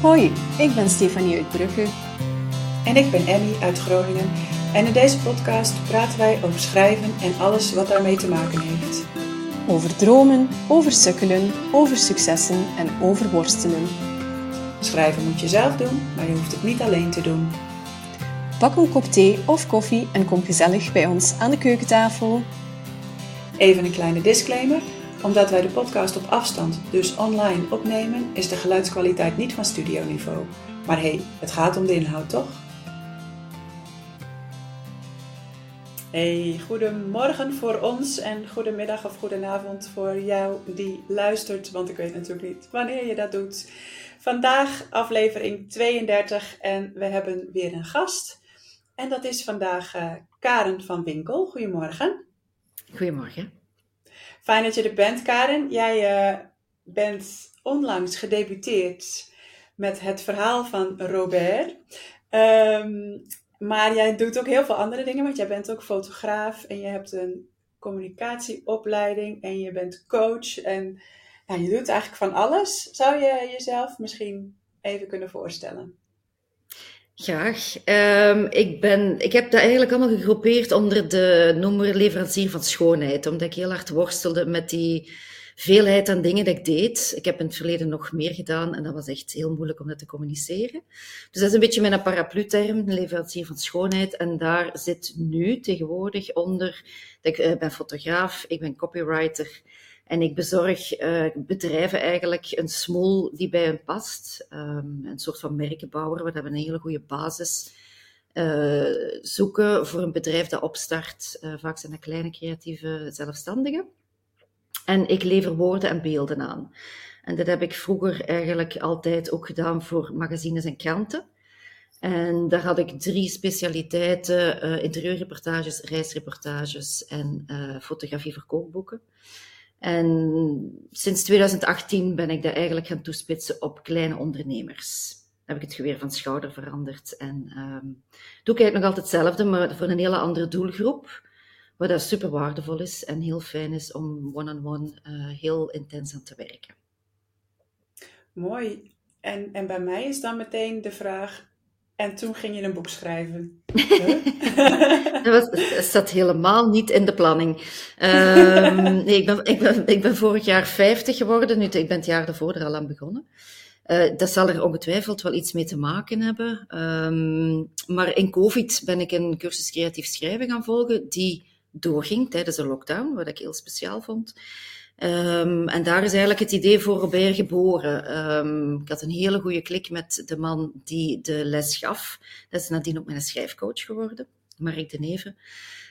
Hoi, ik ben Stefanie uit Brugge. En ik ben Emmy uit Groningen. En in deze podcast praten wij over schrijven en alles wat daarmee te maken heeft. Over dromen, over sukkelen, over successen en over worstelen. Schrijven moet je zelf doen, maar je hoeft het niet alleen te doen. Pak een kop thee of koffie en kom gezellig bij ons aan de keukentafel. Even een kleine disclaimer. Omdat wij de podcast op afstand, dus online, opnemen, is de geluidskwaliteit niet van studioniveau. Maar hé, hey, het gaat om de inhoud, toch? Hey, goedemorgen voor ons en goedemiddag of goedenavond voor jou die luistert, want ik weet natuurlijk niet wanneer je dat doet. Vandaag aflevering 32 en we hebben weer een gast. En dat is vandaag uh, Karen van Winkel. Goedemorgen. Goedemorgen. Fijn dat je er bent, Karen. Jij uh, bent onlangs gedebuteerd met het verhaal van Robert. Um, maar jij doet ook heel veel andere dingen, want jij bent ook fotograaf en je hebt een communicatieopleiding en je bent coach en je doet eigenlijk van alles. Zou je jezelf misschien even kunnen voorstellen? Graag. Um, ik, ben, ik heb dat eigenlijk allemaal gegroepeerd onder de noemer leverancier van schoonheid, omdat ik heel hard worstelde met die veelheid aan dingen dat ik deed. Ik heb in het verleden nog meer gedaan en dat was echt heel moeilijk om dat te communiceren. Dus dat is een beetje mijn paraplu-term, leverancier van schoonheid. En daar zit nu tegenwoordig onder, dat ik uh, ben fotograaf, ik ben copywriter en ik bezorg uh, bedrijven eigenlijk een smol die bij hen past. Um, een soort van merkenbouwer, we een hele goede basis uh, zoeken voor een bedrijf dat opstart. Uh, vaak zijn dat kleine creatieve zelfstandigen. En ik lever woorden en beelden aan. En dat heb ik vroeger eigenlijk altijd ook gedaan voor magazines en kranten. En daar had ik drie specialiteiten: interieurreportages, reisreportages en fotografie voor kookboeken. En sinds 2018 ben ik dat eigenlijk gaan toespitsen op kleine ondernemers. Heb ik het geweer van schouder veranderd. En um, doe ik eigenlijk nog altijd hetzelfde, maar voor een hele andere doelgroep. Wat dat super waardevol is en heel fijn is om one-on-one -on -one, uh, heel intens aan te werken. Mooi. En, en bij mij is dan meteen de vraag, en toen ging je een boek schrijven. dat, was, zat helemaal niet in de planning. Um, nee, ik ben, ik, ben, vorig jaar 50 geworden. Nu, ik ben het jaar ervoor er al aan begonnen. Uh, dat zal er ongetwijfeld wel iets mee te maken hebben. Um, maar in COVID ben ik een cursus creatief schrijven gaan volgen, die doorging tijdens de lockdown, wat ik heel speciaal vond. Um, en daar is eigenlijk het idee voor Robert geboren. Um, ik had een hele goede klik met de man die de les gaf. Dat is nadien ook mijn schrijfcoach geworden, Mark de Neve.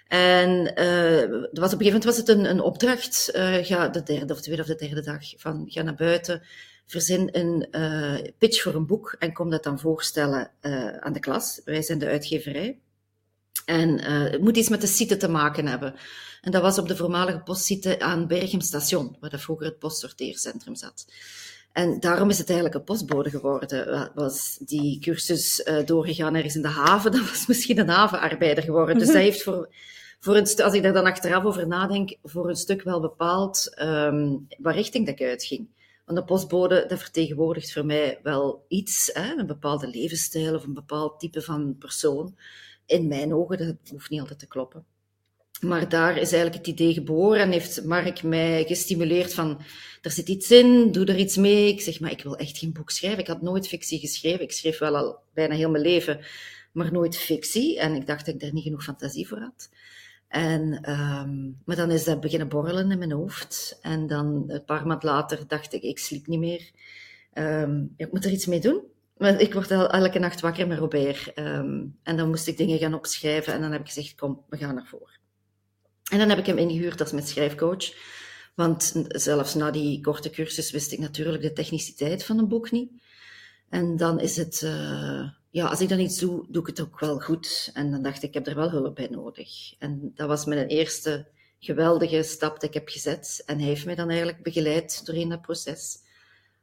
En uh, was op een gegeven moment was het een, een opdracht. Uh, ga de derde of tweede of de derde dag van ga naar buiten, verzin een uh, pitch voor een boek en kom dat dan voorstellen aan de klas. Wij zijn de uitgeverij. En uh, het moet iets met de site te maken hebben. En dat was op de voormalige postsite aan Berchem Station, waar dat vroeger het postsorteercentrum zat. En daarom is het eigenlijk een postbode geworden. Was die cursus uh, doorgegaan ergens in de haven, dan was misschien een havenarbeider geworden. Dus dat heeft voor, voor een als ik daar dan achteraf over nadenk, voor een stuk wel bepaald um, waar richting dat ik uitging. Want de postbode, dat vertegenwoordigt voor mij wel iets, hè, een bepaalde levensstijl of een bepaald type van persoon in mijn ogen, dat hoeft niet altijd te kloppen. Maar daar is eigenlijk het idee geboren en heeft Mark mij gestimuleerd van, er zit iets in, doe er iets mee. Ik zeg, maar ik wil echt geen boek schrijven. Ik had nooit fictie geschreven. Ik schreef wel al bijna heel mijn leven, maar nooit fictie. En ik dacht dat ik daar niet genoeg fantasie voor had. En, um, maar dan is dat beginnen borrelen in mijn hoofd. En dan een paar maanden later dacht ik, ik sliep niet meer. Um, ik moet er iets mee doen. Maar ik word elke nacht wakker met Robert. Um, en dan moest ik dingen gaan opschrijven. En dan heb ik gezegd, kom, we gaan ervoor. En dan heb ik hem ingehuurd als mijn schrijfcoach. Want zelfs na die korte cursus wist ik natuurlijk de techniciteit van een boek niet. En dan is het, uh, ja, als ik dan iets doe, doe ik het ook wel goed. En dan dacht ik, ik heb er wel hulp bij nodig. En dat was mijn eerste geweldige stap die ik heb gezet. En hij heeft mij dan eigenlijk begeleid doorheen dat proces.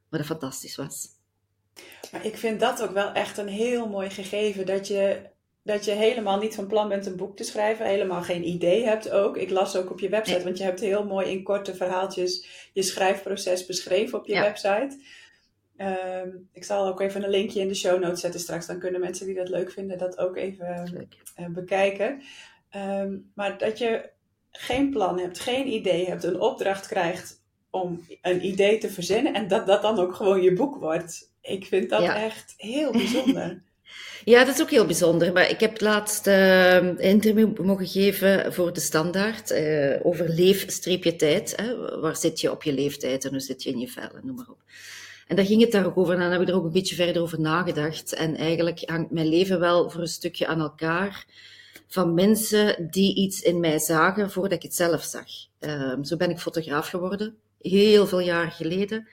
Wat fantastisch was. Maar ik vind dat ook wel echt een heel mooi gegeven. Dat je, dat je helemaal niet van plan bent een boek te schrijven. Helemaal geen idee hebt ook. Ik las ook op je website. Want je hebt heel mooi in korte verhaaltjes je schrijfproces beschreven op je ja. website. Ehm, ik zal ook even een linkje in de show notes zetten straks. Dan kunnen mensen die dat leuk vinden dat ook even uh, bekijken. Ehm, maar dat je geen plan hebt, geen idee hebt, een opdracht krijgt om een idee te verzinnen en dat dat dan ook gewoon je boek wordt. Ik vind dat echt heel bijzonder. Ja, dat is ook heel bijzonder. Maar ik heb laatst uh, een interview mogen geven voor de Standaard uh, over leef-tijd. Waar zit je op je leeftijd en hoe zit je in je vel noem maar op. En daar ging het daar ook over en dan heb ik er ook een beetje verder over nagedacht. En eigenlijk hangt mijn leven wel voor een stukje aan elkaar van mensen die iets in mij zagen voordat ik het zelf zag. Uh, zo ben ik fotograaf geworden, heel veel jaar geleden.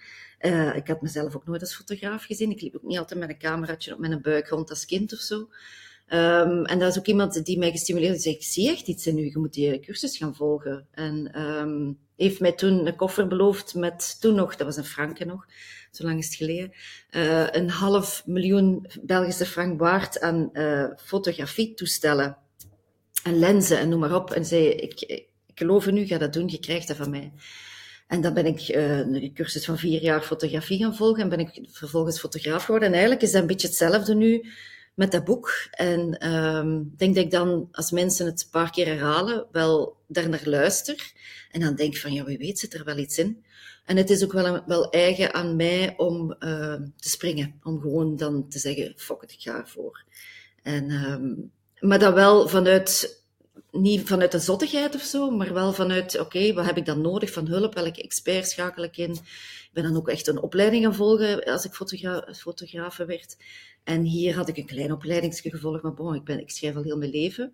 Uh, ik had mezelf ook nooit als fotograaf gezien. Ik liep ook niet altijd met een cameraatje op mijn buik rond als kind of zo. Um, en dat is ook iemand die mij gestimuleerd heeft. zei, ik zie echt iets in u, je moet die cursus gaan volgen. En um, heeft mij toen een koffer beloofd met, toen nog, dat was een franken nog, zo lang is het geleden, uh, een half miljoen Belgische frank waard aan uh, fotografietoestellen en lenzen en noem maar op. En zei, ik, ik geloof in u, ga dat doen, je krijgt dat van mij. En dan ben ik uh, een cursus van vier jaar fotografie gaan volgen en ben ik vervolgens fotograaf geworden. En eigenlijk is dat een beetje hetzelfde nu met dat boek. En ik denk dat ik dan, als mensen het een paar keer herhalen, wel daarnaar luister. En dan denk van, ja, wie weet zit er wel iets in. En het is ook wel, wel eigen aan mij om uh, te springen. Om gewoon dan te zeggen, fuck it, ik ga ervoor. En, um, maar dat wel vanuit niet vanuit de zottigheid of zo, maar wel vanuit, oké, wat heb ik dan nodig van hulp? Welke expert schakel ik in? Ik ben dan ook echt een opleiding gaan volgen als ik fotogra werd. En hier had ik een klein opleidingsje gevolgd, maar bon, ik, ben, ik schrijf al heel mijn leven.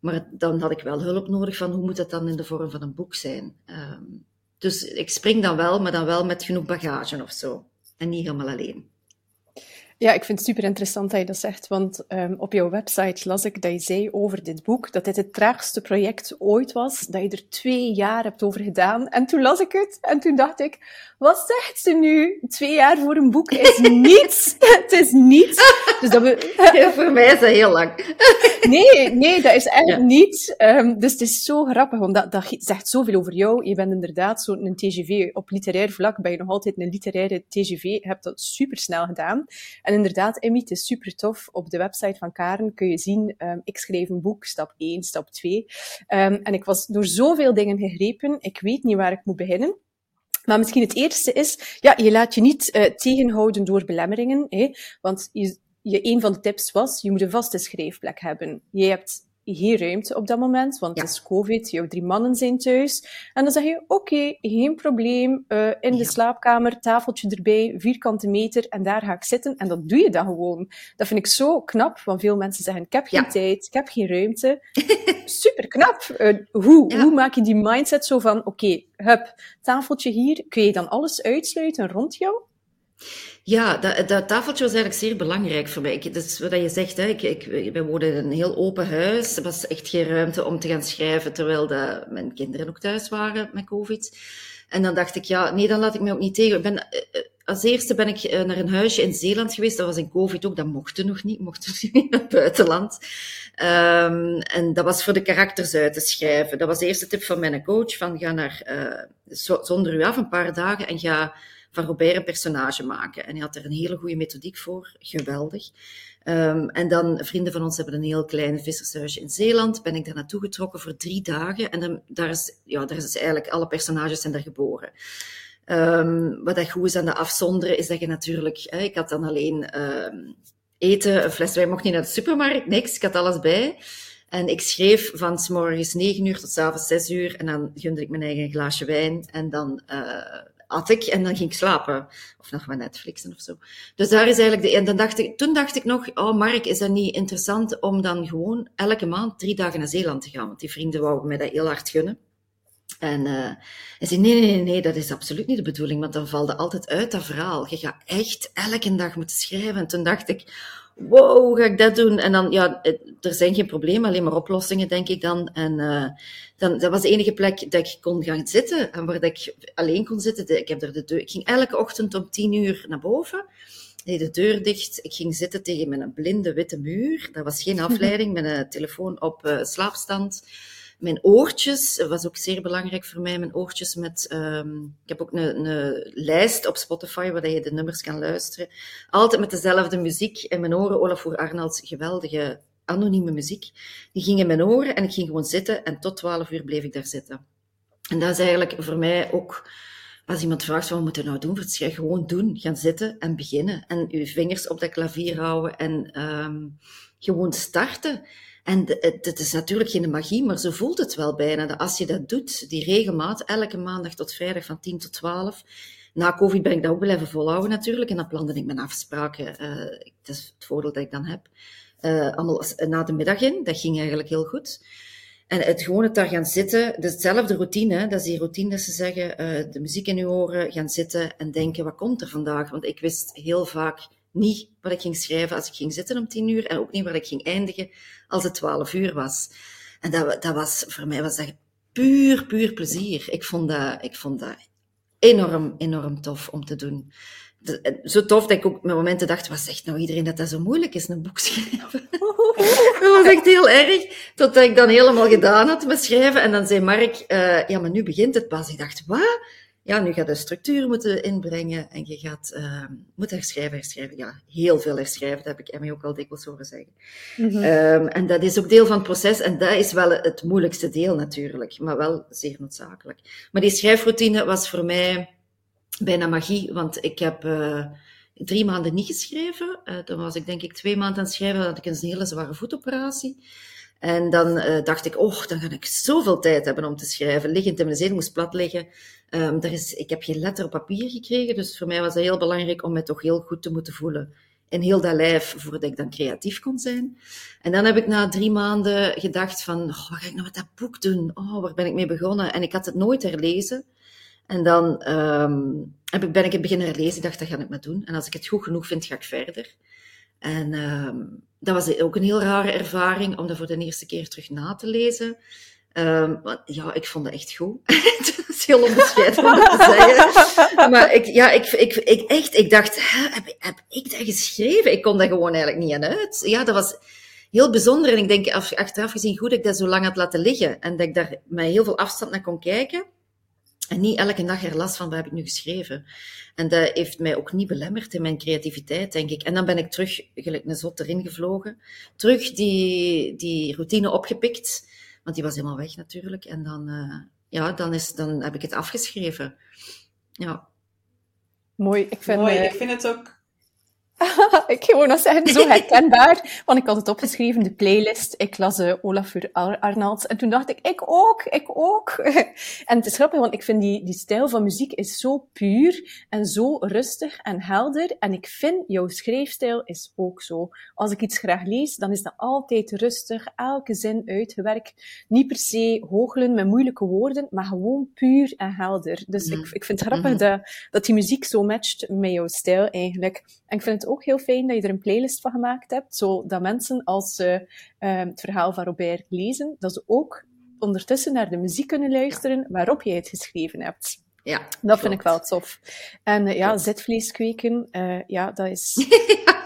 Maar dan had ik wel hulp nodig van hoe moet dat dan in de vorm van een boek zijn. Um, dus ik spring dan wel, maar dan wel met genoeg bagage of zo. En niet helemaal alleen. Ja, ik vind het super interessant dat je dat zegt, want um, op jouw website las ik dat je zei over dit boek dat dit het traagste project ooit was, dat je er twee jaar hebt over gedaan. En toen las ik het en toen dacht ik, wat zegt ze nu? Twee jaar voor een boek is niets. het is niets. Dus dat we... ja, voor mij is dat heel lang. nee, nee, dat is echt ja. niet. Um, dus het is zo grappig, want dat, dat zegt zoveel over jou. Je bent inderdaad zo'n TGV. Op literair vlak ben je nog altijd een literaire TGV. Je hebt dat super snel gedaan. En inderdaad, Emmy, het is super tof. Op de website van Karen kun je zien, um, ik schreef een boek, stap 1, stap 2. Um, en ik was door zoveel dingen gegrepen. Ik weet niet waar ik moet beginnen. Maar misschien het eerste is, ja, je laat je niet uh, tegenhouden door belemmeringen. Hè? Want je, je, een van de tips was, je moet een vaste schrijfplek hebben. Je hebt geen ruimte op dat moment, want ja. het is COVID, jouw drie mannen zijn thuis. En dan zeg je, oké, okay, geen probleem, uh, in de slaapkamer, tafeltje erbij, vierkante meter, en daar ga ik zitten. En dat doe je dan gewoon. Dat vind ik zo knap, want veel mensen zeggen, ik heb geen ja. tijd, ik heb geen ruimte. Super knap. Uh, hoe, hoe maak je die mindset zo van, oké, okay, hup, tafeltje hier, kun je dan alles uitsluiten rond jou? Ja, dat, dat, tafeltje was eigenlijk zeer belangrijk voor mij. Dat is wat je zegt, hè. Ik, ik, wij woonden in een heel open huis. Er was echt geen ruimte om te gaan schrijven, terwijl mijn kinderen ook thuis waren met COVID. En dan dacht ik, ja, nee, dan laat ik mij ook niet tegen. Ik ben, als eerste ben ik naar een huisje in Zeeland geweest. Dat was in COVID ook. Dat mocht nog niet. Mocht niet in het buitenland. Um, en dat was voor de karakters uit te schrijven. Dat was de eerste tip van mijn coach. Van ga naar, zonder u af een paar dagen en ga van Robert een personage maken. En hij had er een hele goede methodiek voor. Geweldig. Um, en dan, vrienden van ons hebben een heel klein vissershuisje in Zeeland. Ben ik daar naartoe getrokken voor drie dagen. En dan, daar, is, ja, daar is eigenlijk, alle personages zijn daar geboren. Um, wat dat goed is aan de afzonderen, is dat je natuurlijk... Hè, ik had dan alleen um, eten, een fles wijn mocht niet naar de supermarkt, niks. Ik had alles bij. En ik schreef van s morgens 9 uur tot s avonds 6 uur. En dan gunde ik mijn eigen glaasje wijn. En dan... Uh, at ik en dan ging ik slapen. Of nog wat Netflixen of zo. Dus daar is eigenlijk de, en dan dacht ik, toen dacht ik nog, oh Mark, is dat niet interessant om dan gewoon elke maand drie dagen naar Zeeland te gaan? Want die vrienden wouden mij dat heel hard gunnen. En uh, hij zei, nee, nee, nee, dat is absoluut niet de bedoeling, want dan valt altijd uit dat verhaal. Je gaat echt elke dag moeten schrijven. En toen dacht ik, wow, ga ik dat doen? En dan, ja, er zijn geen problemen, alleen maar oplossingen, denk ik dan. En uh, dan, dat was de enige plek dat ik kon gaan zitten, en waar dat ik alleen kon zitten. Ik, heb er de deur, ik ging elke ochtend om tien uur naar boven, deed de deur dicht. Ik ging zitten tegen mijn blinde witte muur. Dat was geen afleiding, met een telefoon op uh, slaapstand. Mijn oortjes, was ook zeer belangrijk voor mij, mijn oortjes met, um, ik heb ook een, een lijst op Spotify waar je de nummers kan luisteren. Altijd met dezelfde muziek in mijn oren. Olafur Arnolds geweldige anonieme muziek. Die ging in mijn oren en ik ging gewoon zitten en tot twaalf uur bleef ik daar zitten. En dat is eigenlijk voor mij ook, als iemand vraagt wat moet je nou doen, voor gewoon doen. Gaan zitten en beginnen. En je vingers op dat klavier houden en um, gewoon starten. En het is natuurlijk geen magie, maar zo voelt het wel bijna. Als je dat doet, die regelmaat, elke maandag tot vrijdag van 10 tot 12. Na COVID ben ik dat ook blijven volhouden natuurlijk. En dan plande ik mijn afspraken. Uh, dat is het voordeel dat ik dan heb. Uh, allemaal na de middag in. Dat ging eigenlijk heel goed. En het gewoon het daar gaan zitten, hetzelfde routine. Dat is die routine dat ze zeggen, uh, de muziek in je oren, gaan zitten en denken, wat komt er vandaag? Want ik wist heel vaak niet wat ik ging schrijven als ik ging zitten om tien uur en ook niet waar ik ging eindigen als het twaalf uur was. En dat, dat was, voor mij was dat puur, puur plezier. Ik vond dat, ik vond dat enorm, enorm tof om te doen. Zo tof dat ik ook met momenten dacht, wat zegt nou iedereen dat dat zo moeilijk is, een boek schrijven? dat was echt heel erg. Totdat ik dan helemaal gedaan had met schrijven. En dan zei Mark, uh, ja, maar nu begint het pas. Ik dacht, wat? Ja, nu gaat je structuur moeten inbrengen en je gaat uh, moeten herschrijven, herschrijven. Ja, heel veel herschrijven, dat heb ik Emmy ook al dikwijls horen zeggen. Mm -hmm. um, en dat is ook deel van het proces en dat is wel het moeilijkste deel natuurlijk, maar wel zeer noodzakelijk. Maar die schrijfroutine was voor mij bijna magie, want ik heb uh, drie maanden niet geschreven. Uh, dan was ik denk ik twee maanden aan het schrijven, had ik een hele zware voetoperatie. En dan uh, dacht ik, oh, dan ga ik zoveel tijd hebben om te schrijven. Liggend in mijn zetel moest plat liggen. Er is, ik heb geen letter op papier gekregen, dus voor mij was het heel belangrijk om me toch heel goed te moeten voelen. In heel dat lijf, voordat ik dan creatief kon zijn. En dan heb ik na drie maanden gedacht van, oh, wat ga ik nou met dat boek doen? Oh, waar ben ik mee begonnen? En ik had het nooit herlezen. En dan um, heb ik, ben ik het beginnen herlezen. Dacht, dat ga ik maar doen. En als ik het goed genoeg vind, ga ik verder. En um, dat was ook een heel rare ervaring om dat voor de eerste keer terug na te lezen. Um, ja, ik vond het echt goed. het is heel onbescheiden om dat te zeggen. Maar ik, ja, ik, ik, ik, echt, ik dacht, heb, heb ik dat geschreven? Ik kon dat gewoon eigenlijk niet aan uit. Ja, dat was heel bijzonder. En ik denk achteraf gezien goed dat ik dat zo lang had laten liggen. En dat ik daar met heel veel afstand naar kon kijken. En niet elke dag er last van, wat heb ik nu geschreven? En dat heeft mij ook niet belemmerd in mijn creativiteit, denk ik. En dan ben ik terug, gelijk een zot erin gevlogen. Terug die, die routine opgepikt. Want die was helemaal weg natuurlijk. En dan, uh, ja, dan, is, dan heb ik het afgeschreven. Ja. Mooi. Ik vind, Mooi. Uh, ik vind het ook ik gewoon nog zeggen, zo herkenbaar. Want ik had het opgeschreven, de playlist. Ik las uh, Olafur Ar Arnalds. En toen dacht ik, ik ook, ik ook. en het is grappig, want ik vind die, die stijl van muziek is zo puur en zo rustig en helder. En ik vind, jouw schrijfstijl is ook zo. Als ik iets graag lees, dan is dat altijd rustig, elke zin uitgewerkt. Niet per se hooglen met moeilijke woorden, maar gewoon puur en helder. Dus mm. ik, ik vind het grappig mm -hmm. dat, dat die muziek zo matcht met jouw stijl eigenlijk. En ik vind het ook heel fijn dat je er een playlist van gemaakt hebt, zodat mensen als ze uh, het verhaal van Robert lezen, dat ze ook ondertussen naar de muziek kunnen luisteren waarop jij het geschreven hebt. Ja, dat klopt. vind ik wel tof. En uh, ja, zitvlees kweken, uh, ja, dat is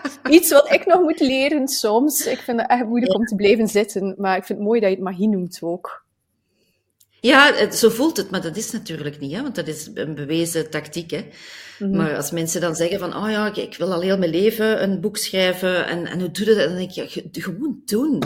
iets wat ik nog moet leren soms. Ik vind het echt moeilijk ja. om te blijven zitten, maar ik vind het mooi dat je het magie noemt ook. Ja, het, zo voelt het, maar dat is natuurlijk niet, hè, want dat is een bewezen tactiek. Hè. Mm -hmm. Maar als mensen dan zeggen van, oh ja, ik wil al heel mijn leven een boek schrijven, en, en hoe doe je dat? Dan denk je, ja, gewoon doen.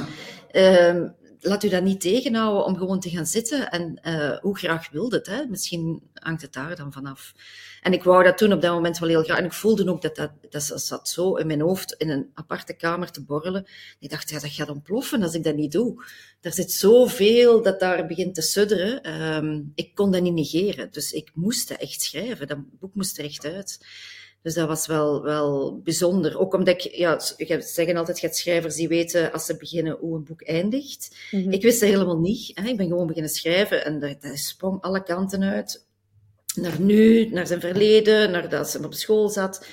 Um, laat u dat niet tegenhouden om gewoon te gaan zitten. En uh, hoe graag wilde het, hè? Misschien hangt het daar dan vanaf. En ik wou dat toen op dat moment wel heel graag. En ik voelde ook dat dat, dat zat zo in mijn hoofd in een aparte kamer te borrelen. Ik dacht, ja, dat gaat ontploffen als ik dat niet doe. Er zit zoveel dat daar begint te sudderen. Um, ik kon dat niet negeren. Dus ik moest echt schrijven. Dat boek moest er echt uit. Dus dat was wel, wel bijzonder. Ook omdat ik, ja, je zeggen altijd, je hebt schrijvers die weten als ze beginnen hoe een boek eindigt. Mm -hmm. Ik wist dat helemaal niet. Hè. Ik ben gewoon beginnen schrijven en dat, dat sprong alle kanten uit. Naar nu, naar zijn verleden, naar dat ze op school zat.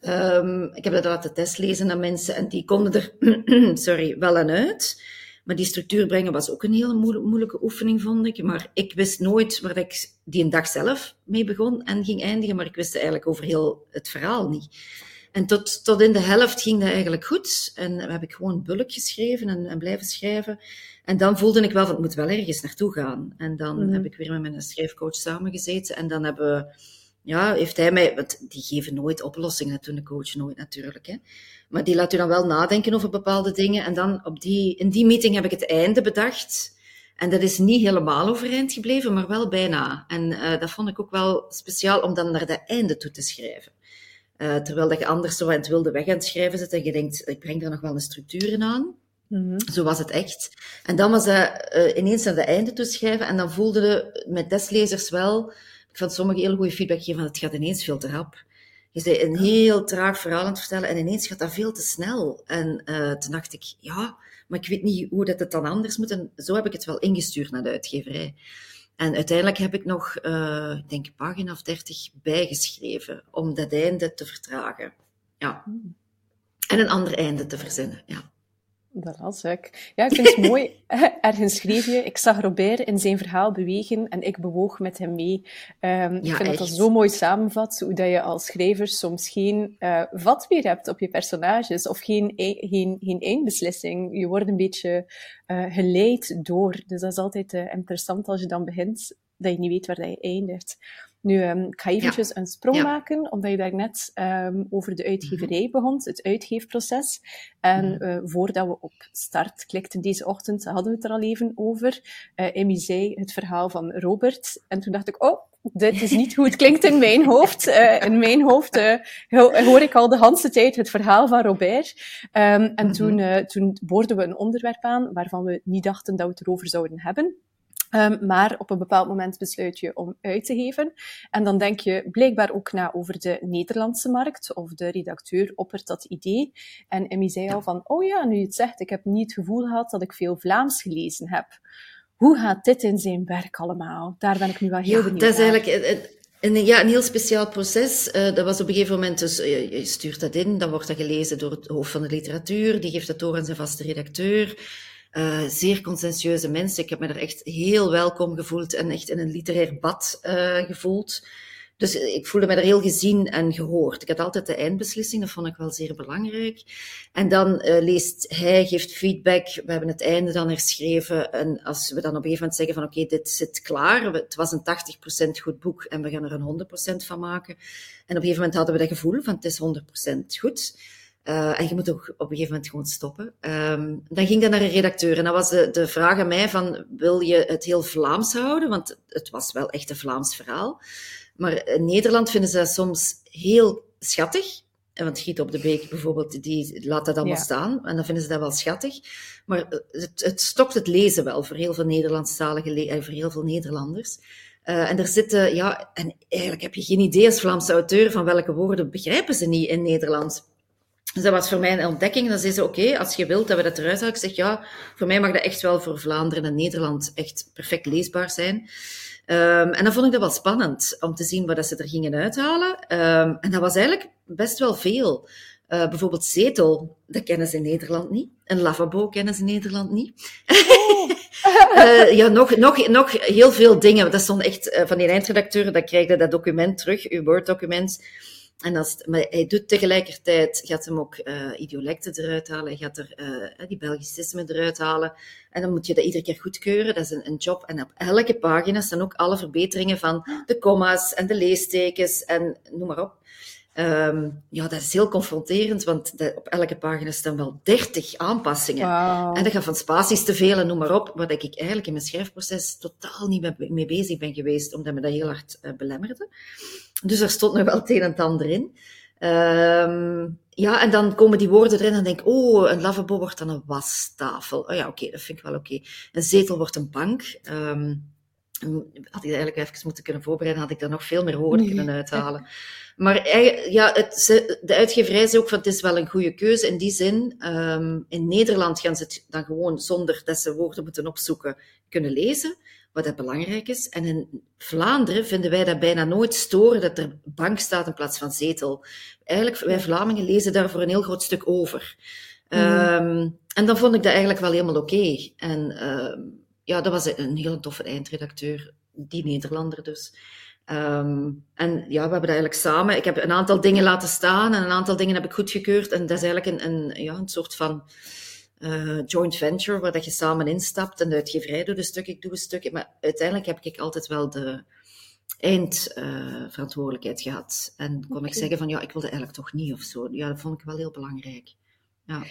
Um, ik heb dat laten testlezen aan mensen en die konden er, sorry, wel aan uit. Maar die structuur brengen was ook een hele moeilijke oefening, vond ik. Maar ik wist nooit waar ik die een dag zelf mee begon en ging eindigen. Maar ik wist eigenlijk over heel het verhaal niet. En tot, tot in de helft ging dat eigenlijk goed. En heb ik gewoon bulk geschreven en, en blijven schrijven. En dan voelde ik wel van, het moet wel ergens naartoe gaan. En dan Mhm. heb ik weer met mijn schrijfcoach samengezeten. En dan hebben we, ja, heeft hij mij, want die geven nooit oplossingen, toen de coach nooit natuurlijk. Hè. Maar die laat u dan wel nadenken over bepaalde dingen. En dan op die, in die meeting heb ik het einde bedacht. En dat is niet helemaal overeind gebleven, maar wel bijna. En eh, dat vond ik ook wel speciaal om dan naar dat einde toe te schrijven. Eh, terwijl dat je anders zo aan het wilde weg aan het schrijven zit en je denkt, ik breng er nog wel een structuur in aan. Mhm. Zo was het echt. En dan was dat eh, ineens naar het einde toe schrijven en dan voelde je met testlezers wel, ik vond sommigen heel goede feedback geven van het gaat ineens veel te rap. Je zei een heel traag verhaal aan het vertellen en ineens gaat dat veel te snel. En eh, toen dacht ik, ja, maar ik weet niet hoe dat het dan anders moet. En zo heb ik het wel ingestuurd naar de uitgeverij. En uiteindelijk heb ik nog, eh, ik denk, pagina of dertig bijgeschreven om dat einde te vertragen. Ja. En een ander einde te verzinnen, ja. Dat was ik. Ja, ik vind het mooi. Ergens schreef je, ik zag Robert in zijn verhaal bewegen en ik bewoog met hem mee. Ehm, ik vind dat dat zo mooi samenvat, hoe dat je als schrijver soms geen eh, vat meer hebt op je personages, of geen, ei- geen, geen eindbeslissing. Je wordt een beetje eh, geleid door. Dus dat is altijd eh, interessant als je dan begint, dat je niet weet waar dat je eindigt. Nu, ehm, ik ga eventjes een sprong Ja. maken, omdat je daarnet ehm over de uitgeverij begon, het uitgeefproces. En Mhm. eh, voordat we op start klikten deze ochtend, hadden we het er al even over. Emmy zei het verhaal van Robert. En toen dacht ik, oh, dit is niet hoe het klinkt in mijn hoofd. Eh, in mijn hoofd ho- hoor ik al de hele tijd het verhaal van Robert. Ehm, en Mhm. toen, eh, toen boorden we een onderwerp aan waarvan we niet dachten dat we het erover zouden hebben. Ehm, maar op een bepaald moment besluit je om uit te geven. En dan denk je blijkbaar ook na over de Nederlandse markt, of de redacteur oppert dat idee. En Emmy zei al van, oh ja, nu je het zegt, ik heb niet het gevoel gehad dat ik veel Vlaams gelezen heb. Hoe gaat dit in zijn werk allemaal? Daar ben ik nu wel heel Ja, benieuwd dat is naar. eigenlijk een, een, ja, een heel speciaal proces. Eh, dat was op een gegeven moment, dus eh, je stuurt dat in, dan wordt dat gelezen door het hoofd van de literatuur, die geeft dat door aan zijn vaste redacteur. Eh, zeer conscientieuze mensen. Ik heb me er echt heel welkom gevoeld en echt in een literair bad eh, gevoeld. Dus ik voelde me er heel gezien en gehoord. Ik had altijd de eindbeslissing, dat vond ik wel zeer belangrijk. En dan eh, leest hij, geeft feedback. We hebben het einde dan herschreven. En als we dan op een gegeven moment zeggen van oké, dit zit klaar. Het was een 80% goed boek en we gaan er een 100% van maken. En op een gegeven moment hadden we dat gevoel van het is 100% goed. Uh, en je moet ook op een gegeven moment gewoon stoppen. Um, dan ging dat naar een redacteur. En dan was de, de vraag aan mij van, wil je het heel Vlaams houden? Want het was wel echt een Vlaams verhaal. Maar in Nederland vinden ze dat soms heel schattig. Want Giet op de Beek bijvoorbeeld, die laat dat allemaal ja. staan. En dan vinden ze dat wel schattig. Maar het, het stokt het lezen wel voor heel veel Nederlandstaligen, en voor heel veel Nederlanders. Uh, en er zitten, ja, en eigenlijk heb je geen idee als Vlaamse auteur van welke woorden begrijpen ze niet in Nederland. Dus dat was voor mij een ontdekking. Dan zei ze, oké, okay, als je wilt dat we dat eruit halen. Ik zeg, ja, voor mij mag dat echt wel voor Vlaanderen en Nederland echt perfect leesbaar zijn. Um, en dan vond ik dat wel spannend om te zien wat dat ze er gingen uithalen. Um, en dat was eigenlijk best wel veel. Uh, bijvoorbeeld zetel, dat kennen ze in Nederland niet. Een lavabo kennen ze in Nederland niet. Oh. uh, ja, nog, nog, nog heel veel dingen. Dat stond echt uh, van die eindredacteur, dan krijg je dat document terug, uw Word-document. En als, maar hij doet tegelijkertijd, gaat hem ook uh, idiolecten eruit halen, hij gaat er uh, die Belgicismen eruit halen. En dan moet je dat iedere keer goedkeuren, dat is een, een job. En op elke pagina staan ook alle verbeteringen van de comma's en de leestekens en noem maar op. Um, ja, dat is heel confronterend, want de, op elke pagina staan wel dertig aanpassingen. Wow. En dat gaat van spaties te veel en noem maar op, waar ik eigenlijk in mijn schrijfproces totaal niet mee bezig ben geweest, omdat me dat heel hard uh, belemmerde. Dus er stond nog wel het een en het ander in. Um, ja, en dan komen die woorden erin en dan denk ik, oh, een lavabo wordt dan een wastafel. Oh ja, oké, okay, dat vind ik wel oké. Okay. Een zetel wordt een bank. Um, had ik dat eigenlijk even moeten kunnen voorbereiden, had ik daar nog veel meer woorden nee. kunnen uithalen. Maar ja, het, de uitgeverij zei ook van het is wel een goede keuze in die zin. Um, in Nederland gaan ze het dan gewoon zonder dat ze woorden moeten opzoeken kunnen lezen, wat dat belangrijk is. En in Vlaanderen vinden wij dat bijna nooit storen dat er bank staat in plaats van zetel. Eigenlijk, wij Vlamingen lezen daar voor een heel groot stuk over. Mm. Um, en dan vond ik dat eigenlijk wel helemaal oké. Okay. En uh, ja, dat was een hele toffe eindredacteur, die Nederlander dus. Ehm, en ja, we hebben dat eigenlijk samen. Ik heb een aantal dingen laten staan en een aantal dingen heb ik goedgekeurd. En dat is eigenlijk een, een, ja, een soort van uh, joint venture waar dat je samen instapt en de uitgeverij doet een stuk, ik doe een stuk. Maar uiteindelijk heb ik altijd wel de eindverantwoordelijkheid uh, gehad. En kon ik zeggen van ja, ik wilde eigenlijk toch niet of zo. Ja, dat vond ik wel heel belangrijk. Ja.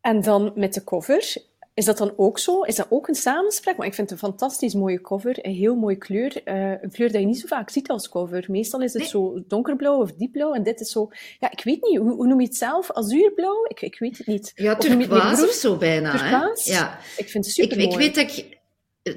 En dan met de cover. Is dat dan ook zo? Is dat ook een samenspraak? Maar ik vind het een fantastisch mooie cover. Een heel mooie kleur. Uh, een kleur die je niet zo vaak ziet als cover. Meestal is het zo donkerblauw of diepblauw. En dit is zo... Ja, ik weet niet. Hoe, hoe noem je het zelf? Azuurblauw? Ik, ik weet het niet. Ja, turquoise of zo bijna. Turquoise? Ja. Ik vind het super ik, ik weet dat ik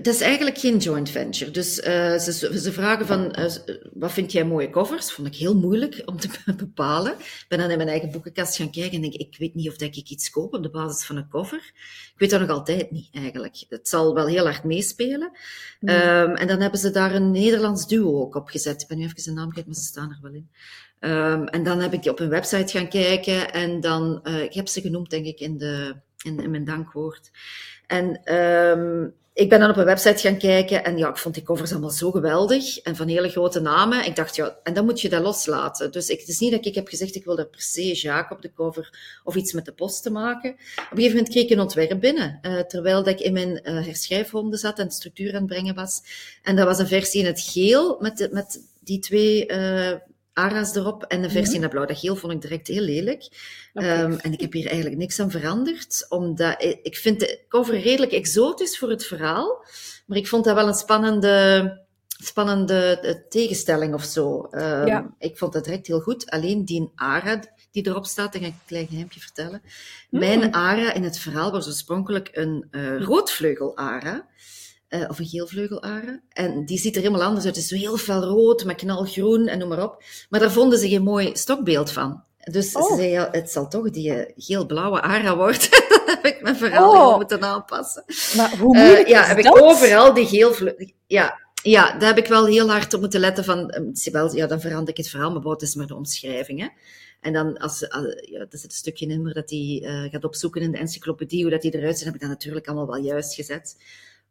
dat is eigenlijk geen joint venture. Dus uh, ze, ze, vragen van, uh, wat vind jij mooie covers? Vond ik heel moeilijk om te bepalen. Ik ben dan in mijn eigen boekenkast gaan kijken en denk, ik weet niet of dat ik iets koop op de basis van een cover. Ik weet dat nog altijd niet, eigenlijk. Het zal wel heel hard meespelen. Mm. Um, en dan hebben ze daar een Nederlands duo ook op gezet. Ik ben nu even de naam kwijt, maar ze staan er wel in. Um, en dan heb ik op hun website gaan kijken en dan, uh, ik heb ze genoemd, denk ik, in, de, in, in mijn dankwoord. En um, ik ben dan op een website gaan kijken en ja, ik vond die covers allemaal zo geweldig en van hele grote namen. Ik dacht, ja, en dan moet je dat loslaten. Dus ik, het is niet dat ik heb gezegd, ik wil daar per se Jacques op de cover of iets met de post te maken. Op een gegeven moment kreeg ik een ontwerp binnen, uh, terwijl dat ik in mijn uh, zat en structuur aan het brengen was. En dat was een versie in het geel met, de, met die twee uh, ara's erop en de versie mm -hmm. in blauw. Dat geel vond ik direct heel lelijk. Okay. Um, en ik heb hier eigenlijk niks aan veranderd, omdat ik, vind de cover redelijk exotisch voor het verhaal, maar ik vond dat wel een spannende, spannende tegenstelling of zo. Um, ja. Ik vond dat direct heel goed. Alleen die ara die erop staat, dat ga ik een klein geheimje vertellen. Mm. Mijn ara in het verhaal was oorspronkelijk een uh, roodvleugel-ara. Uh, of een geelvleugelaren. En die ziet er helemaal anders uit. Het is zo heel fel rood, met knalgroen en noem maar op. Maar daar vonden ze geen mooi stokbeeld van. Dus oh. ze zei, ja, het zal toch die uh, geel-blauwe ara worden. heb ik mijn verhaal oh. moeten aanpassen. Maar hoe moeilijk uh, Ja, heb dat? ik overal die geelvleugel... Ja, ja, daar heb ik wel heel hard op moeten letten van... Wel, ja, dan verander ik het verhaal, maar wat is maar de omschrijving, hè. En dan, als, als ja, er zit een stukje in waar dat hij uh, gaat opzoeken in de encyclopedie, hoe dat die eruit ziet, heb ik dat natuurlijk allemaal wel juist gezet.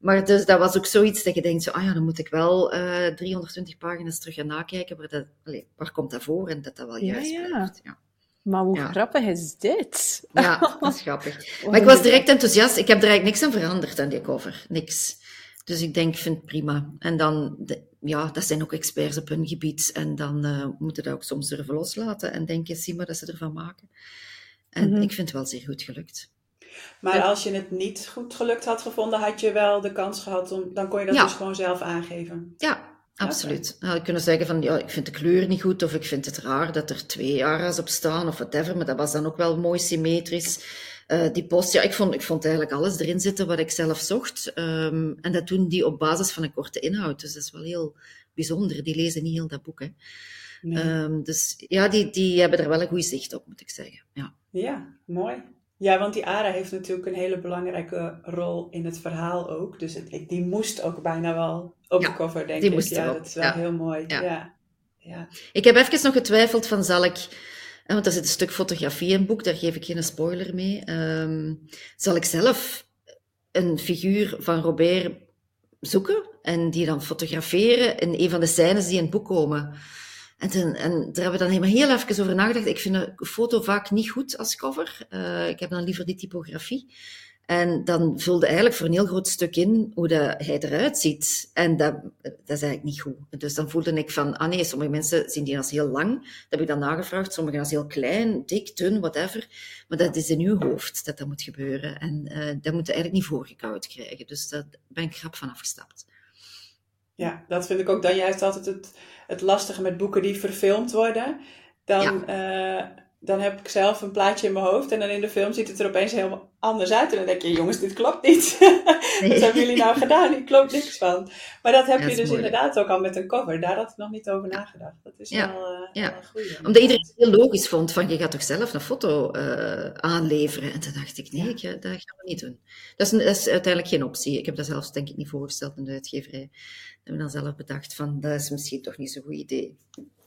Maar dus, dat was ook zoiets dat je denkt, zo, ah ja, dan moet ik wel uh, 320 pagina's terug gaan nakijken, waar, dat, allez, waar komt dat voor en dat dat wel juist ja, ja. blijft. Ja. Maar hoe ja. grappig is dit? Ja, dat is grappig. Maar ik was direct enthousiast. Ik heb er eigenlijk niks aan veranderd aan die cover. Niks. Dus ik denk, ik vind het prima. En dan, de, ja, dat zijn ook experts op hun gebied. En dan uh, moeten dat ook soms durven loslaten en denken, zie maar dat ze ervan maken. En mm -hmm. ik vind het wel zeer goed gelukt. Maar ja. als je het niet goed gelukt had gevonden, had je wel de kans gehad om, dan kon je dat ja. dus gewoon zelf aangeven. Ja, absoluut. Okay. Nou, kunnen zeggen van, ja, ik vind de kleur niet goed, of ik vind het raar dat er twee ara's op staan, of whatever, maar dat was dan ook wel mooi symmetrisch. Uh, die post, ja, ik vond, ik vond eigenlijk alles erin zitten wat ik zelf zocht. Um, en dat doen die op basis van een korte inhoud. Dus dat is wel heel bijzonder. Die lezen niet heel dat boek, hè. Nee. Um, dus ja, die, die hebben er wel een goed zicht op, moet ik zeggen. Ja, ja mooi. Ja, want die Ara heeft natuurlijk een hele belangrijke rol in het verhaal ook. Dus het, die moest ook bijna wel op ja, de cover, denk die ik. Moest ja, erop. dat is wel ja. heel mooi. Ja. Ja. Ja. Ik heb even nog getwijfeld van zal ik... Want er zit een stuk fotografie in het boek, daar geef ik geen spoiler mee. Um, zal ik zelf een figuur van Robert zoeken en die dan fotograferen in een van de scènes die in het boek komen? En, en daar hebben we dan helemaal heel even over nagedacht. Ik vind een foto vaak niet goed als cover. Uh, ik heb dan liever die typografie. En dan vulde eigenlijk voor een heel groot stuk in hoe hij eruit ziet. En dat, dat is eigenlijk niet goed. Dus dan voelde ik van, ah nee, sommige mensen zien die als heel lang. Dat heb ik dan nagevraagd. Sommigen als heel klein, dik, dun, whatever. Maar dat is in uw hoofd dat dat moet gebeuren. En uh, dat moet je eigenlijk niet voorgekoud krijgen. Dus daar ben ik grap van afgestapt. Ja, dat vind ik ook dan juist altijd het, het lastige met boeken die verfilmd worden. Dan, ja. uh, dan heb ik zelf een plaatje in mijn hoofd en dan in de film ziet het er opeens helemaal anders uit. En dan denk je, jongens, dit klopt niet. Nee. Wat hebben jullie nou gedaan? Hier klopt niks van. Maar dat heb ja, je dus moeilijk. inderdaad ook al met een cover. Daar had ik nog niet over nagedacht. Dat is ja. wel, uh, ja. wel een goeie. Omdat iedereen het heel logisch vond van, je gaat toch zelf een foto uh, aanleveren? En toen dacht ik, nee, ik, dat gaan we niet doen. Dat is, dat is uiteindelijk geen optie. Ik heb dat zelfs denk ik niet voorgesteld in de uitgeverij. Ik heb dan zelf bedacht van, dat is misschien toch niet zo'n goed idee.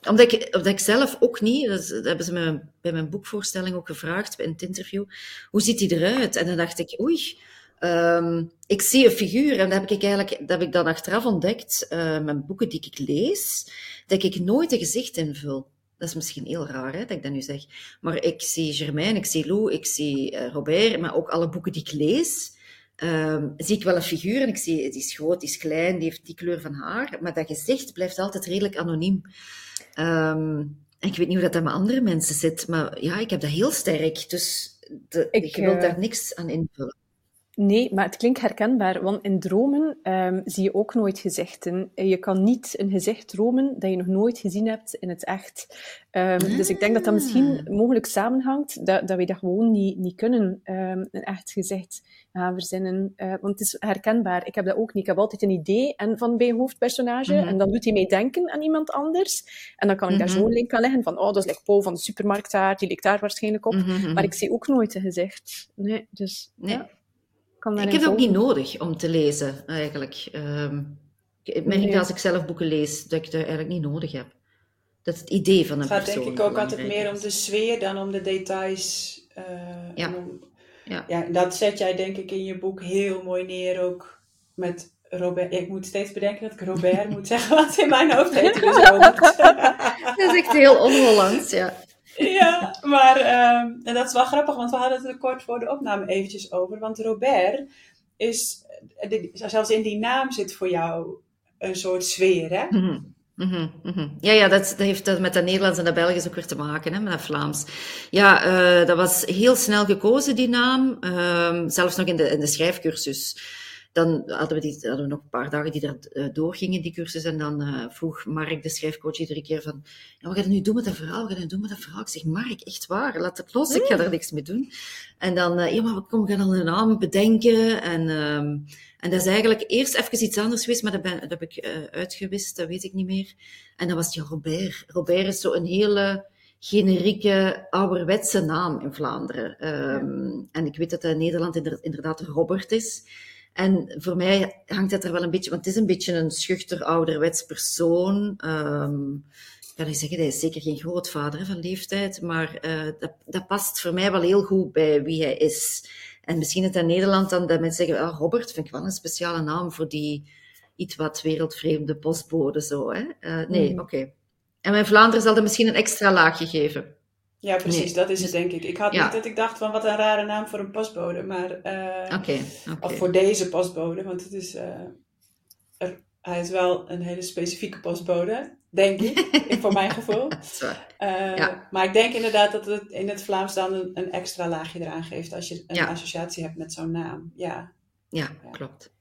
Omdat ik, omdat ik zelf ook niet, dat, hebben ze me bij mijn boekvoorstelling ook gevraagd, in het interview, hoe ziet hij eruit? En dan dacht ik, oei, Ehm, ik zie een figuur, en dat heb ik eigenlijk dat heb ik dan achteraf ontdekt, uh, met boeken die ik lees, dat ik nooit een gezicht invul. Dat is misschien heel raar hè, dat ik dat nu zeg. Maar ik zie Germain, ik zie Lou, ik zie uh, Robert, maar ook alle boeken die ik lees, um, zie ik wel een figuur en ik zie, die is groot, die is klein, die heeft die kleur van haar, maar dat gezicht blijft altijd redelijk anoniem. Um, en ik weet niet hoe dat met andere mensen zit, maar ja, ik heb dat heel sterk. Dus de, ik, wil uh... daar niks aan invullen. Nee, maar het klinkt herkenbaar, want in dromen um, zie je ook nooit gezichten. Je kan niet een gezicht dromen dat je nog nooit gezien hebt in het echt. Um, Dus ik denk dat dat misschien ah. mogelijk samenhangt, dat, dat we dat gewoon niet, niet kunnen, um, een echt gezicht gaan verzinnen. Uh, want het is herkenbaar. Ik heb dat ook niet. Ik heb altijd een idee en van bij een hoofdpersonage, mm -hmm. en dan doet hij mij denken aan iemand anders. En dan kan ik mm -hmm. daar zo'n link aan leggen van, oh, dat is like Paul van de supermarkt daar, die ligt daar waarschijnlijk op. Mm -hmm. Maar ik zie ook nooit een gezicht. Nee, dus... Nee. Ja ik heb het ook niet nodig om te lezen, eigenlijk. Um, ik merk nee. als ik zelf boeken lees, dat ik dat eigenlijk niet nodig heb. Dat is het idee van een persoon. Het gaat denk ik ook altijd meer om de sfeer dan om de details. Uh, ja. Om, ja. ja, dat zet jij denk ik in je boek heel mooi neer ook met Robert. Ik moet steeds bedenken dat ik Robert moet zeggen, wat in mijn hoofd heet. Dus dat is echt heel on ja ja, maar uh, en dat is wel grappig, want we hadden het er kort voor de opname eventjes over. Want Robert is, zelfs in die naam zit voor jou een soort sfeer, hè? -hmm. Mm -hmm. Ja, ja dat, dat, heeft met dat Nederlands en dat Belgisch ook weer te maken, hè, met dat Vlaams. Ja, uh, dat was heel snel gekozen, die naam. Uh, zelfs nog in de, in de schrijfcursus dan hadden we, die, hadden we nog een paar dagen die daar uh, doorgingen, die cursus. En dan uh, vroeg Mark, de schrijfcoach, iedere keer van... Ja, wat ga je nu doen met dat verhaal? Wat ga je doen met dat verhaal? Ik zeg, Mark, echt waar, laat het los. Ik ga er niks mee doen. En dan, uh, ja, maar kom, we gaan dan een naam bedenken. En, um, en dat is eigenlijk eerst even iets anders geweest, maar dat, ben, dat heb ik uitgewist, dat weet ik niet meer. En dat was ja, Robert. Robert is zo een hele generieke, ouderwetse naam in Vlaanderen. Um, ja. En ik weet dat dat in Nederland inderdaad Robert is. En voor mij hangt dat er wel een beetje, want het is een beetje een schuchter ouderwets persoon. Um, ik kan niet zeggen, hij is zeker geen grootvader van leeftijd, maar uh, dat, dat past voor mij wel heel goed bij wie hij is. En misschien het in Nederland dan dat mensen zeggen, ah, Robert vind ik wel een speciale naam voor die iets wat wereldvreemde postbode zo. Hè? Uh, nee, mm. oké. Okay. En mijn Vlaanderen zal er misschien een extra laagje geven. Ja, precies, nee. dat is het denk ik. Ik had ja. niet dat ik dacht van wat een rare naam voor een postbode, maar... Uh, okay, okay. Of voor deze postbode, want het is... Uh, er, hij is wel een hele specifieke postbode, denk ik, voor mijn gevoel. Uh, ja. Maar ik denk inderdaad dat het in het Vlaams dan een, een extra laagje eraan geeft als je een ja. associatie hebt met zo'n naam. Ja. ja, klopt.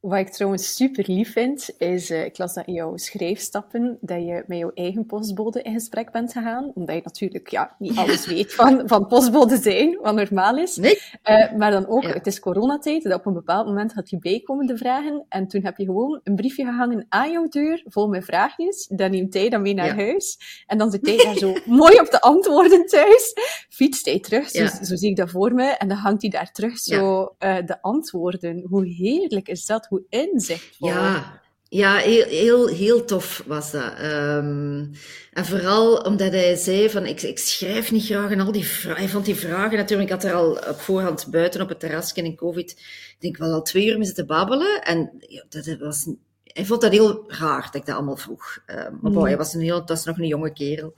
Wat ik trouwens super lief vind, is, uh, ik las dat in jouw schrijfstappen, dat je met jouw eigen postbode in gesprek bent gegaan. Omdat je natuurlijk ja, niet alles weet van, van postbode zijn, wat normaal is. Nee. Uh, maar dan ook, ja. het is coronatijd, dat op een bepaald moment had je bijkomende vragen. En toen heb je gewoon een briefje gehangen aan jouw deur, vol met vraagjes. Dan neemt hij dan mee naar ja. huis. En dan zit hij daar zo mooi op de antwoorden thuis. Fietst hij terug, zo, zo, zie ik dat voor me. En dan hangt hij daar terug zo uh, de antwoorden. Hoe heerlijk is dat? Hoe inzichtvol. Ja, ja heel, heel, heel tof was dat. Um, en vooral omdat hij zei van, ik, ik schrijf niet graag en al die vragen. Hij vond die vragen natuurlijk, ik had er al op voorhand buiten op het terrasje in COVID, ik denk wel al twee uur mee zitten babbelen. En ja, dat was, hij vond dat heel raar dat ik dat allemaal vroeg. Uh, maar mm. boy, hij was, een heel, dat was nog een jonge kerel.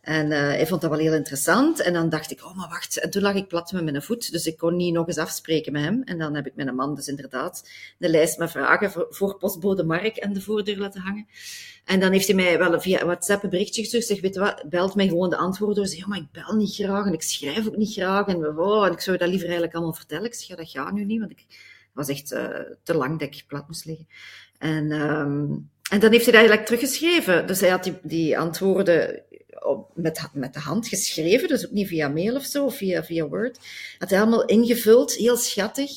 En uh, hij vond dat wel heel interessant. En dan dacht ik, oh, maar wacht. En toen lag ik plat met mijn voet, dus ik kon niet nog eens afspreken met hem. En dan heb ik met een man dus inderdaad de lijst met vragen voor, postbode Mark aan de voordeur laten hangen. En dan heeft hij mij wel via WhatsApp een berichtje gestuurd. Zeg, weet je wat, belt mij gewoon de antwoorden door. Zeg, maar ik bel niet graag en ik schrijf ook niet graag. En, oh, en ik zou dat liever eigenlijk allemaal vertellen. Ik zeg, ja, dat gaat nu niet, want ik was echt uh, te lang dat ik plat moest liggen. En, um, en dan heeft hij dat eigenlijk teruggeschreven. Dus hij had die, die antwoorden op, met, met de hand geschreven, dus ook niet via mail of zo, of via, via Word. Had hij allemaal ingevuld, heel schattig.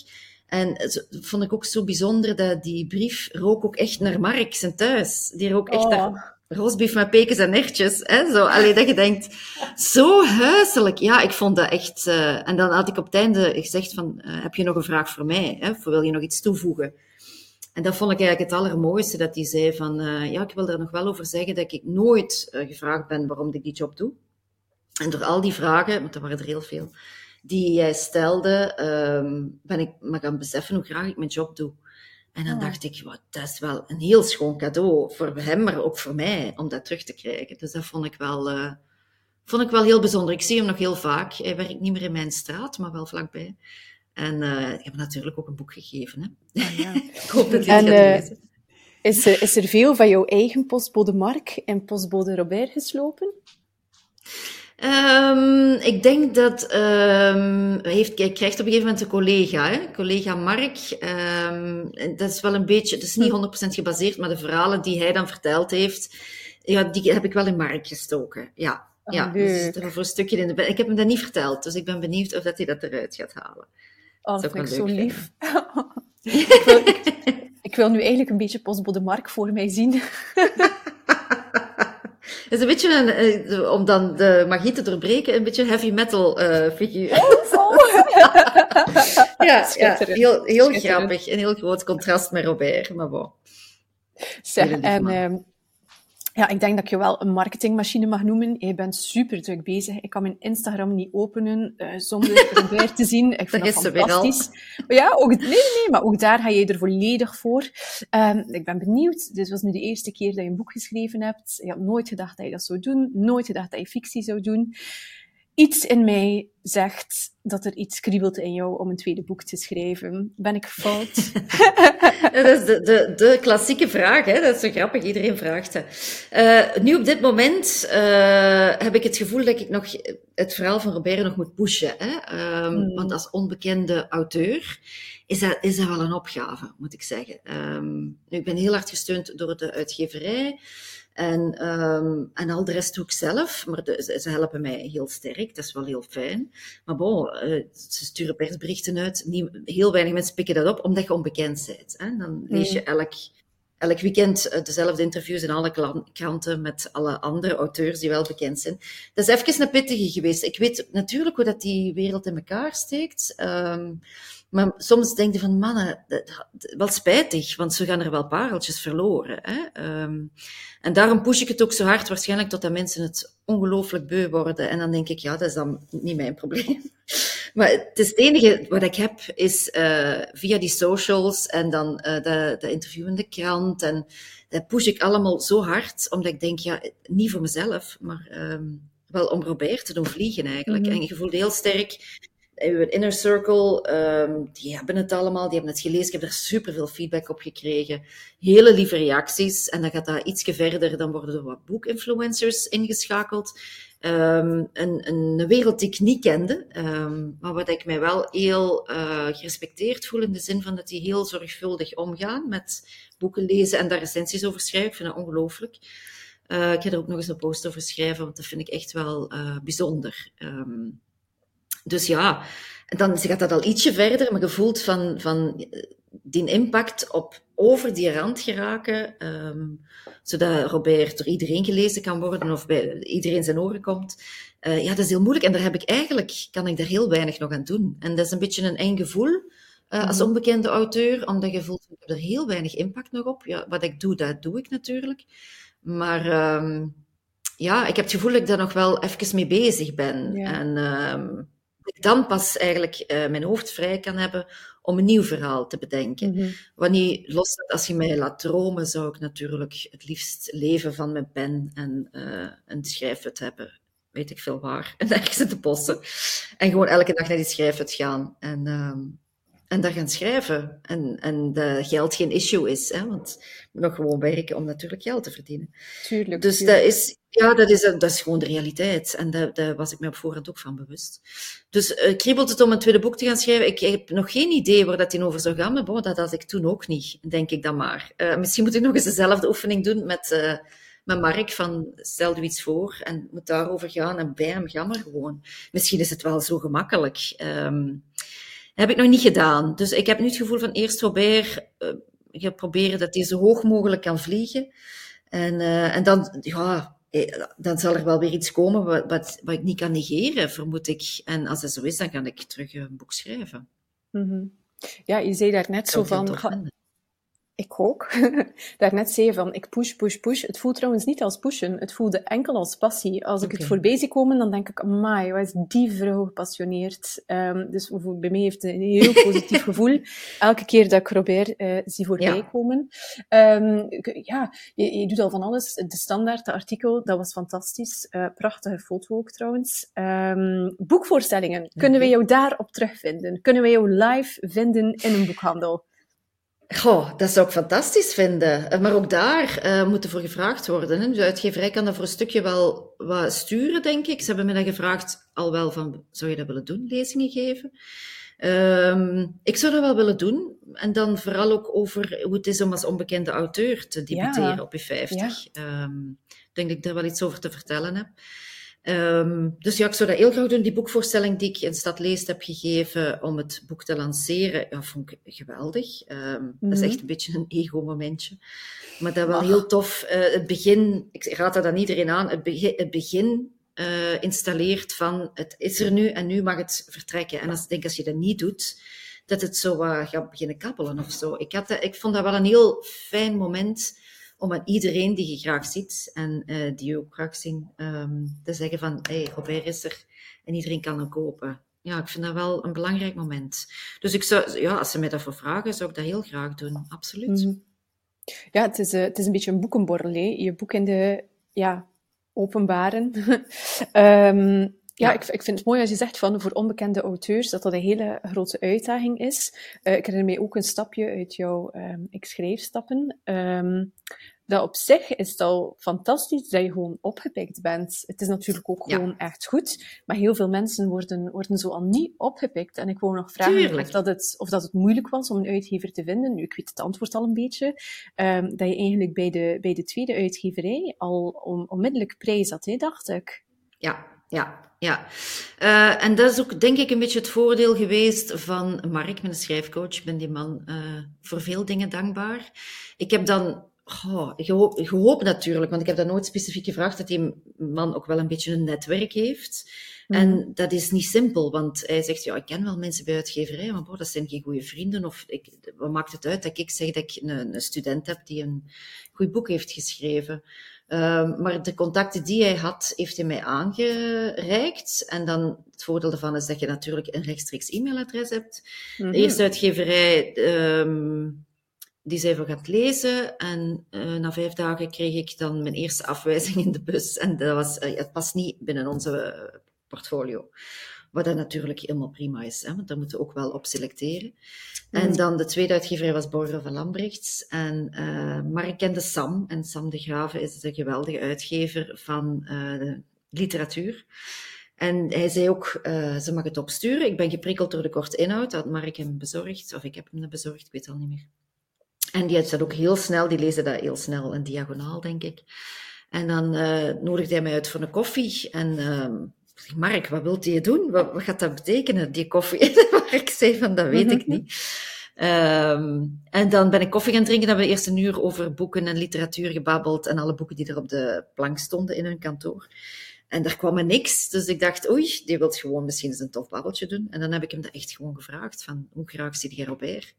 En dat vond ik ook zo bijzonder dat die brief rook ook echt naar Mark zijn thuis. Die rook echt oh. naar roosbief met pekens en ertjes. Hè? Zo, alleen dat je denkt, zo huiselijk. Ja, ik vond dat echt... Uh, en dan had ik op het einde gezegd van, uh, heb je nog een vraag voor mij? Hè? Of wil je nog iets toevoegen? En dat vond ik eigenlijk het allermooiste, dat hij zei van, uh, ja, ik wil er nog wel over zeggen dat ik nooit uh, gevraagd ben waarom ik die job doe. En door al die vragen, want er waren er heel veel, die jij stelde, ehm, ben ik me gaan beseffen hoe graag ik mijn job doe. En dan dacht ik, wat, dat is wel een heel schoon cadeau voor hem, maar ook voor mij, om dat terug te krijgen. Dus dat vond ik wel, eh, vond ik wel heel bijzonder. Ik zie hem nog heel vaak. Hij werkt niet meer in mijn straat, maar wel vlakbij. En eh, ik heb natuurlijk ook een boek gegeven. Hè. Ah, ja. Ik hoop dat En, het gaat eh, lezen. Is, er, is er veel van jouw eigen postbode Mark en postbode Robert geslopen? Ehm, ik denk dat ehm, hij, heeft, hij krijgt op een gegeven moment een collega, hè? collega Mark. Ehm, en dat is wel een beetje, het is niet 100% gebaseerd, maar de verhalen die hij dan verteld heeft, ja, die heb ik wel in Mark gestoken. Ja, Ah, ja dus dat voor een stukje in de. Ik heb hem dat niet verteld, dus ik ben benieuwd of dat hij dat eruit gaat halen. Oh, Dat vind ik zo lief. ik, wil, ik, ik wil nu eigenlijk een beetje postbode Mark voor mij zien. Het is een beetje een, eh, om dan de magie te doorbreken, een beetje een heavy metal eh, figuur. ja, ja Schitterend. heel, grappig. Een heel groot contrast met Robert, maar bon. Zeg, en ja, ik denk dat ik je wel een marketingmachine mag noemen. Je bent super druk bezig. Ik kan mijn Instagram niet openen eh, zonder Robert te zien. Ik vind dat al. fantastisch. Ja, ook, nee, nee, maar ook daar ga je er volledig voor. Ehm, ik ben benieuwd. Dit was nu de eerste keer dat je een boek geschreven hebt. Je had nooit gedacht dat je dat zou doen. Nooit gedacht dat je fictie zou doen. Iets in mij zegt dat er iets kriebelt in jou om een tweede boek te schrijven. Ben ik fout? Dat is de, de, de klassieke vraag, hè? dat is zo grappig, iedereen vraagt dat. Eh, nu op dit moment eh, heb ik het gevoel dat ik nog het verhaal van Robert nog moet pushen. Hè? Ehm, Hmm. Want als onbekende auteur is dat, is dat wel een opgave, moet ik zeggen. Ehm, nu, ik ben heel hard gesteund door de uitgeverij. En, ehm, en al de rest doe ik zelf, maar de- ze, ze helpen mij heel sterk, dat is wel heel fijn. Maar bon, eh, ze sturen persberichten uit, niet, heel weinig mensen pikken dat op, omdat je onbekend bent. Hè? Dan lees je elk, elk weekend eh, dezelfde interviews in alle kranten met alle andere auteurs die wel bekend zijn. Dat is even een pittige geweest. Ik weet natuurlijk hoe dat die wereld in elkaar steekt. ehm, maar soms denk je van, mannen, dat- wel spijtig, want zo gaan er wel pareltjes verloren. Hè? Ehm, en daarom push ik het ook zo hard, waarschijnlijk totdat mensen het ongelooflijk beu worden. En dan denk ik, ja, dat is dan niet mijn probleem. Maar het, is het enige wat ik heb, is eh, via die socials en dan eh de, de interview in de krant. En dat push ik allemaal zo hard, omdat ik denk, ja, niet voor mezelf, maar ehm, wel om Robert te doen vliegen eigenlijk. Mhm. En je voelt heel sterk, uw inner circle, ehm, die hebben het allemaal, die hebben het gelezen. Ik heb er superveel feedback op gekregen. Hele lieve reacties. En dan gaat dat ietsje verder, dan worden er wat boekinfluencers ingeschakeld. Ehm, een, een wereld die ik niet kende, ehm, maar wat ik mij wel heel eh, gerespecteerd voel in de zin van dat die heel zorgvuldig omgaan met boeken lezen en daar recensies over schrijven. Ik vind dat ongelooflijk. Eh, ik ga er ook nog eens een post over schrijven, want dat vind ik echt wel eh, bijzonder. Dus ja, dan gaat dat al ietsje verder, maar je voelt van, van eh, die impact op over die rand geraken, ehm, zodat Robert door iedereen gelezen kan worden of bij iedereen zijn oren komt. Eh, ja, dat is heel moeilijk en daar heb ik eigenlijk, kan ik daar heel weinig nog aan doen. En dat is een beetje een eng gevoel eh, als Mhm. onbekende auteur, omdat je voelt, ik heb er heel weinig impact nog op. Ja, wat ik doe, dat doe ik natuurlijk. Maar ehm, ja, ik heb het gevoel dat ik daar nog wel even mee bezig ben. Ja. En ehm, dat ik dan pas eigenlijk eh, mijn hoofd vrij kan hebben om een nieuw verhaal te bedenken. Mhm. Wanneer los als je mij laat dromen, zou ik natuurlijk het liefst leven van mijn pen en eh, een schrijfhut hebben. Weet ik veel waar. En ergens in de bossen. En gewoon elke dag naar die schrijfhut gaan. En, ehm, en daar gaan schrijven. En, en dat geld geen issue is. Hè? Want ik moet nog gewoon werken om natuurlijk geld te verdienen. Tuurlijk. Dus tuurlijk. dat is, ja, dat is, dat is gewoon de realiteit. En daar, daar was ik me op voorhand ook van bewust. Dus eh, kriebelt het om een tweede boek te gaan schrijven? Ik, heb nog geen idee waar dat in over zou gaan, maar bon, dat had ik toen ook niet, denk ik dan maar. Eh, misschien moet ik nog eens dezelfde oefening doen met, eh, met Mark, van stel je iets voor en moet daarover gaan en bij hem gaan maar gewoon. Misschien is het wel zo gemakkelijk. Ehm, heb ik nog niet gedaan. Dus ik heb nu het gevoel van eerst Robert gaan proberen dat hij zo hoog mogelijk kan vliegen. En, en dan, ja, dan zal er wel weer iets komen wat, wat, wat ik niet kan negeren, vermoed ik. En als dat zo is, dan ga ik terug een boek schrijven. Mhm. Ja, je zei daar net zo van. Ik ook. Daarnet zei je van, ik push, push, push. Het voelt trouwens niet als pushen. Het voelde enkel als passie. Als ik het voorbij zie komen, dan denk ik, amai, wat is die vrouw gepassioneerd. Um, dus bij mij heeft het een heel positief gevoel. Elke keer dat ik Robert uh, zie voorbij ja. komen. Um, ja, je, je, doet al van alles. De standaard, de artikel, dat was fantastisch. Uh, prachtige foto ook trouwens. Um, boekvoorstellingen, kunnen we jou daarop terugvinden? Kunnen we jou live vinden in een boekhandel? Goh, dat zou ik fantastisch vinden. Eh, maar ook daar uh, moet er voor gevraagd worden. Hè. De uitgeverij kan dat voor een stukje wel wat sturen, denk ik. Ze hebben me dan gevraagd, al wel van, zou je dat willen doen, lezingen geven? Um, ik zou dat wel willen doen. En dan vooral ook over hoe het is om als onbekende auteur te debuteren op je 50. Ja. Um, ik denk dat ik daar wel iets over te vertellen heb. Um, dus ja, ik zou dat heel graag doen. Die boekvoorstelling die ik in Stad Leest heb gegeven om het boek te lanceren, ja, vond ik geweldig. Um, -hmm. Dat is mhm. echt een beetje een ego-momentje. Maar dat wel heel tof. Uh, het begin, ik raad dat aan iedereen aan, het begin, het begin uh, installeert van het is er nu en nu mag het vertrekken. En als, ik denk als je dat niet doet, dat het zo uh, gaat beginnen kappelen of zo. Ik, had, ik vond dat wel een heel fijn moment om aan iedereen die je graag ziet en uh, die je ook graag zien, um, te zeggen van, hey, Robert is er en iedereen kan hem kopen. Ja, ik vind dat wel een belangrijk moment. Dus ik zou, ja, als ze mij daarvoor vragen, zou ik dat heel graag doen. Absoluut. -hmm. Ja, het is, uh, het is een beetje een boekenborrel? Je boek in de, ja, openbaren. um, ja, ik, ik vind het mooi als je zegt van voor onbekende auteurs dat dat een hele grote uitdaging is. Uh, ik herinner mij ook een stapje uit jouw um, ik schreef stappen. Um, dat op zich is het al fantastisch dat je gewoon opgepikt bent. Het is natuurlijk ook gewoon echt goed, maar heel veel mensen worden, worden zo al niet opgepikt. En ik wou nog vragen of dat, het, of dat het moeilijk was om een uitgever te vinden. Nu, ik weet het antwoord al een beetje. Um, dat je eigenlijk bij de, bij de tweede uitgeverij al on, onmiddellijk prijs had, hè, dacht ik. Ja, ja, ja. Uh, en dat is ook, denk ik, een beetje het voordeel geweest van Mark, mijn schrijfcoach. Ik ben die man uh, voor veel dingen dankbaar. Ik heb dan Oh, gehoopt natuurlijk, want ik heb dat nooit specifiek gevraagd, dat die man ook wel een beetje een netwerk heeft. Mm. En dat is niet simpel, want hij zegt, ja, ik ken wel mensen bij uitgeverij, maar boh, dat zijn geen goede vrienden. Of ik, wat maakt het uit dat ik zeg dat ik een, een student heb die een goed boek heeft geschreven? Uh, maar de contacten die hij had, heeft hij mij aangereikt. En dan het voordeel daarvan is dat je natuurlijk een rechtstreeks e-mailadres hebt. Mm -hmm. De eerste uitgeverij... Um, die zei van gaat lezen. En uh, na vijf dagen kreeg ik dan mijn eerste afwijzing in de bus. En dat was, uh, het past niet binnen onze uh, portfolio. Wat dat natuurlijk helemaal prima is, hè, want daar moeten we ook wel op selecteren. Mm. En dan de tweede uitgever was Borger van Lambrechts. En, maar ik kende Sam. En Sam de Graven is de geweldige uitgever van literatuur. En hij zei ook, uh, ze mag het opsturen. Ik ben geprikkeld door de korte inhoud. Dat Mark hem bezorgd, of ik heb hem bezorgd, ik weet het al niet meer. En die had dat ook heel snel, die lezen dat heel snel en diagonaal, denk ik. En dan uh, nodigde hij mij uit voor een koffie. En uh, Mark, wat wilt je doen? Wat, wat, gaat dat betekenen, die koffie? Mark zei van, dat weet ik niet. Um, en dan ben ik koffie gaan drinken. Dan hebben we eerst een uur over boeken en literatuur gebabbeld. En alle boeken die er op de plank stonden in hun kantoor. En daar kwam er niks. Dus ik dacht, oei, die wilt gewoon misschien eens een tof babbeltje doen. En dan heb ik hem dat echt gewoon gevraagd. Van, hoe graag zit jij Robert?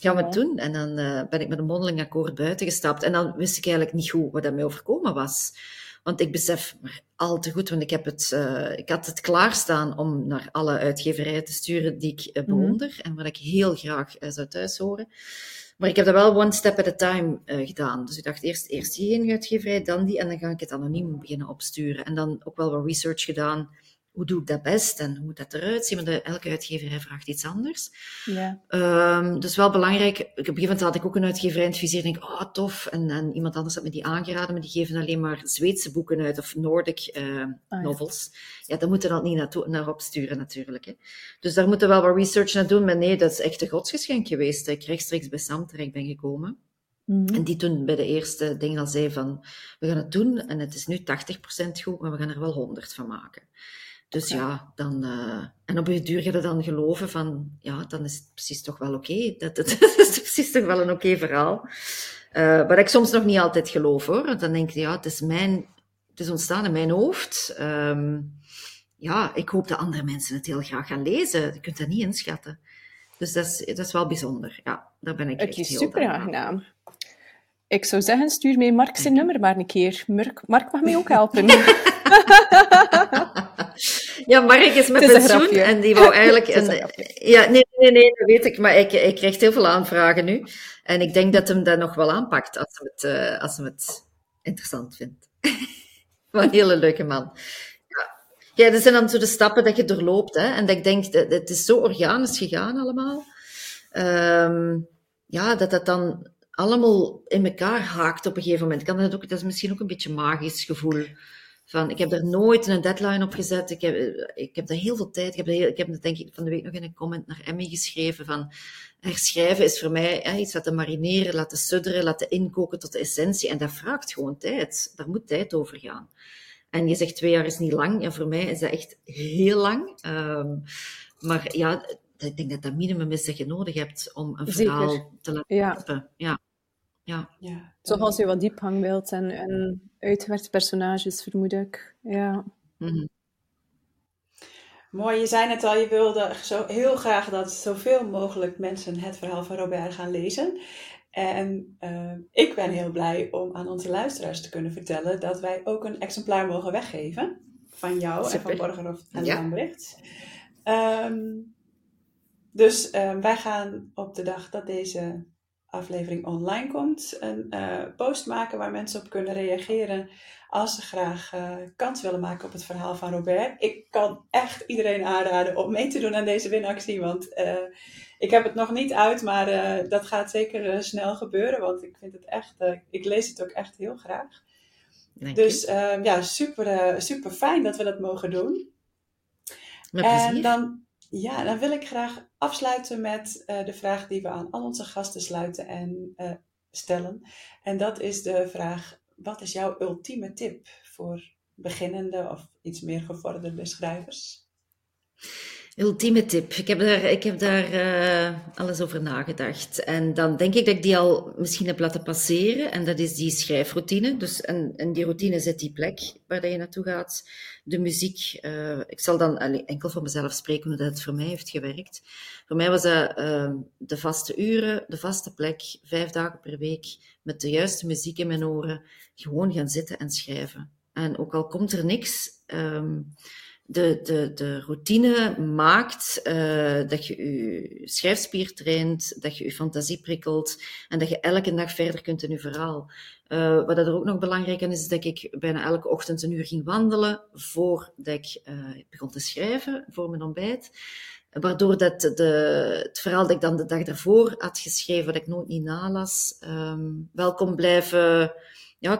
gaan we het doen? En dan uh, ben ik met een mondeling akkoord buiten gestapt. En dan wist ik eigenlijk niet goed wat dat mij overkomen was. Want ik besef maar al te goed, want ik, heb het, uh, ik had het klaarstaan om naar alle uitgeverijen te sturen die ik uh, bewonder mm. en waar ik heel graag zou thuis horen. Maar ik heb dat wel one step at a time gedaan. Dus ik dacht eerst, eerst die ene uitgeverij, dan die, en dan ga ik het anoniem beginnen opsturen. En dan ook wel wat research gedaan hoe doe ik dat best en hoe moet dat eruit zien? Want elke uitgeverij vraagt iets anders. Ja. Um, dus wel belangrijk. Op een gegeven moment had ik ook een uitgeverij in het vizier. denk oh tof. En, en iemand anders had me die aangeraden, maar die geven alleen maar Zweedse boeken uit of Nordic uh, oh, novels. Ja. ja, daar moeten we dan niet naartoe, naar opsturen natuurlijk. Hè. Dus daar moeten we wel wat research naar doen. Maar nee, dat is echt een godsgeschenk geweest. Dat ik rechtstreeks bij Sam terecht ben gekomen. Mm -hmm. En die toen bij de eerste ding al zei van, we gaan het doen en het is nu 80% goed, maar we gaan er wel 100 van maken. Dus ja, ja dan, uh, en op je duur ga je dan geloven van, ja, dan is het precies toch wel oké. Okay. Dat, dat, dat, is precies toch wel een oké okay verhaal. Uh, wat ik soms nog niet altijd geloof hoor. Dan denk je, ja, het is mijn, het is ontstaan in mijn hoofd. Um, ja, ik hoop dat andere mensen het heel graag gaan lezen. Je kunt dat niet inschatten. Dus dat is, dat is wel bijzonder. Ja, daar ben ik Het is heel super aangenaam. Ik zou zeggen, stuur mij Mark zijn nummer maar een keer. Mark, Mark mag mij ook helpen. Ja, Mark is met is een pensioen en die wou eigenlijk... Een ja, nee, nee, nee, dat weet ik, maar ik, ik krijg heel veel aanvragen nu. En ik denk dat hem dat nog wel aanpakt als hij het, eh, als hij het interessant vindt. Wat een hele leuke man. Ja. ja, dat zijn dan zo de stappen dat je doorloopt. Hè? En dat ik denk, dat, het is zo organisch gegaan allemaal. Ehm, ja, dat dat dan allemaal in elkaar haakt op een gegeven moment. Kan dat, ook, dat is misschien ook een beetje een magisch gevoel. Van, ik heb er nooit een deadline op gezet. Ik heb, ik heb daar heel veel tijd. Ik heb, heel, ik heb denk ik van de week nog in een comment naar Emmy geschreven. Van, herschrijven is voor mij hè, iets laten marineren, laten sudderen, laten inkoken tot de essentie. En dat vraagt gewoon tijd. Daar moet tijd over gaan. En je zegt twee jaar is niet lang. Ja, voor mij is dat echt heel lang. Ehm, maar ja, ik denk dat dat minimum is dat je nodig hebt om een Zeker. verhaal te laten Ja. lopen. Ja. Ja. Ja, Zoals je wat diepgang en, en uitgewerkte personages, vermoed ik. Ja. Mhm. Mooi, je zei net al, je wilde zo heel graag dat zoveel mogelijk mensen het verhaal van Robert gaan lezen. En eh, ik ben heel blij om aan onze luisteraars te kunnen vertellen dat wij ook een exemplaar mogen weggeven. Van jou en van Borgerhof en Ja. Lambrecht. Ehm, dus eh, wij gaan op de dag dat deze aflevering online komt, een eh, post maken waar mensen op kunnen reageren als ze graag eh, kans willen maken op het verhaal van Robert. Ik kan echt iedereen aanraden om mee te doen aan deze winactie, want eh, ik heb het nog niet uit, maar dat gaat zeker snel gebeuren, want ik vind het echt, ik lees het ook echt heel graag. Dank Dus je. eh, ja, super, super fijn dat we dat mogen doen. En dan, ja, dan wil ik graag afsluiten met eh, de vraag die we aan al onze gasten sluiten en eh, stellen. En dat is de vraag: wat is jouw ultieme tip voor beginnende of iets meer gevorderde schrijvers? Ultieme tip. Ik heb daar, ik heb daar eh, alles over nagedacht. En dan denk ik dat ik die al misschien heb laten passeren. En dat is die schrijfroutine. Dus, en, en die routine zet die plek waar je naartoe gaat. De muziek. eh, ik zal dan enkel voor mezelf spreken hoe dat het voor mij heeft gewerkt. Voor mij was dat eh, de vaste uren, de vaste plek, vijf dagen per week, met de juiste muziek in mijn oren. Gewoon gaan zitten en schrijven. En ook al komt er niks... ehm, de, de, de routine maakt uh, dat je je schrijfspier traint, dat je je fantasie prikkelt en dat je elke dag verder kunt in je verhaal. Uh, wat er ook nog belangrijk aan is, is dat ik bijna elke ochtend een uur ging wandelen voordat ik uh, begon te schrijven, voor mijn ontbijt. Waardoor dat de, het verhaal dat ik dan de dag daarvoor had geschreven, dat ik nooit niet nalas, um, wel kon blijven ja,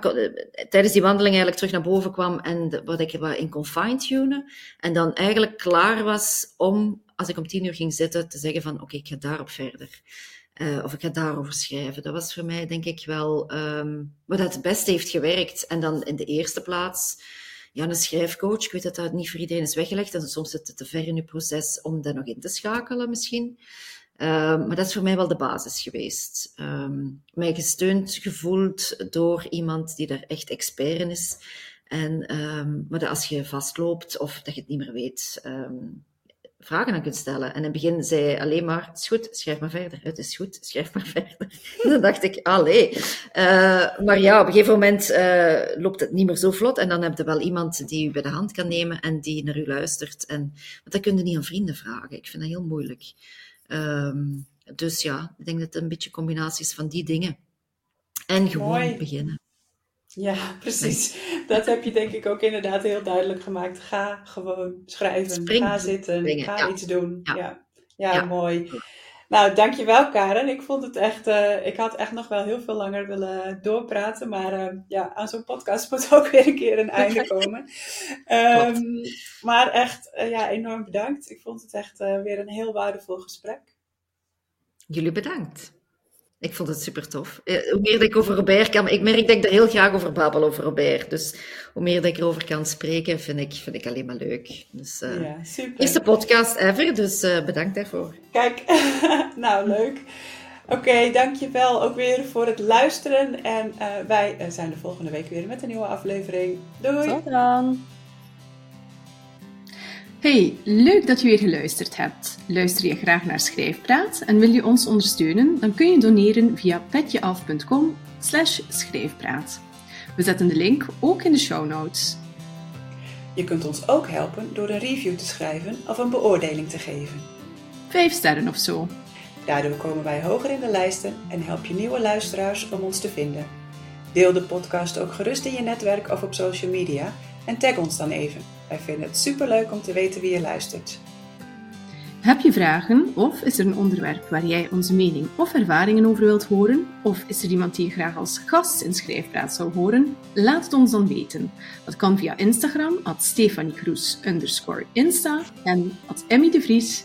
tijdens die wandeling eigenlijk terug naar boven kwam en wat ik in kon fine-tunen. En dan eigenlijk klaar was om, als ik om tien uur ging zitten, te zeggen van oké, ik ga daarop verder. Uh, of ik ga daarover schrijven. Dat was voor mij denk ik wel um, wat het beste heeft gewerkt. En dan in de eerste plaats, ja, een schrijfcoach. Ik weet dat dat niet voor iedereen is weggelegd. En soms zit het te ver in je proces om dat nog in te schakelen misschien. Uh, maar dat is voor mij wel de basis geweest. Um, mij gesteund gevoeld door iemand die daar echt expert in is. En, um, maar dat als je vastloopt of dat je het niet meer weet, um, vragen aan kunt stellen. En in het begin zei alleen maar, het is goed, schrijf maar verder. Het is goed, schrijf maar verder. Dan dacht ik, allee. Uh, maar ja, op een gegeven moment uh, loopt het niet meer zo vlot. En dan heb je wel iemand die u bij de hand kan nemen en die naar u luistert. En, want dat kun je niet aan vrienden vragen. Ik vind dat heel moeilijk. Um, dus ja, ik denk dat het een beetje combinatie is van die dingen. En gewoon Mooi. beginnen. Ja, precies. Dat heb je denk ik ook inderdaad heel duidelijk gemaakt. Ga gewoon schrijven. Ga zitten. Springen, ga ja. iets doen. Ja. Ja, ja. Ja. mooi. Nou, dankjewel Karen. Ik vond het echt, uh, ik had echt nog wel heel veel langer willen doorpraten. Maar uh, ja, aan zo'n podcast moet ook weer een keer een einde komen. um, maar echt, uh, ja, enorm bedankt. Ik vond het echt eh, weer een heel waardevol gesprek. Jullie bedankt. Ik vond het super tof. Hoe meer dat ik over Robert kan, ik merk dat ik er heel graag over babbel over Robert. Dus hoe meer dat ik erover kan spreken, vind ik, vind ik alleen maar leuk. Dus, uh, ja, super. Eerste podcast ever, dus uh, bedankt daarvoor. Kijk, nou leuk. Oké, okay, dankjewel ook weer voor het luisteren. En uh, wij zijn de volgende week weer met een nieuwe aflevering. Doei! Tot dan! Hey, leuk dat je weer geluisterd hebt. Luister je graag naar Schrijfpraat en wil je ons ondersteunen? Dan kun je doneren via petjeaf.com schrijfpraat. We zetten de link ook in de show notes. Je kunt ons ook helpen door een review te schrijven of een beoordeling te geven. Vijf sterren of zo. Daardoor komen wij hoger in de lijsten en help je nieuwe luisteraars om ons te vinden. Deel de podcast ook gerust in je netwerk of op social media en tag ons dan even. Wij vinden het superleuk om te weten wie je luistert. Heb je vragen of is er een onderwerp waar jij onze mening of ervaringen over wilt horen? Of is er iemand die je graag als gast in Schrijfpraat zou horen? Laat het ons dan weten. Dat kan via Instagram, at Stefanie Insta en at Emmy de Vries,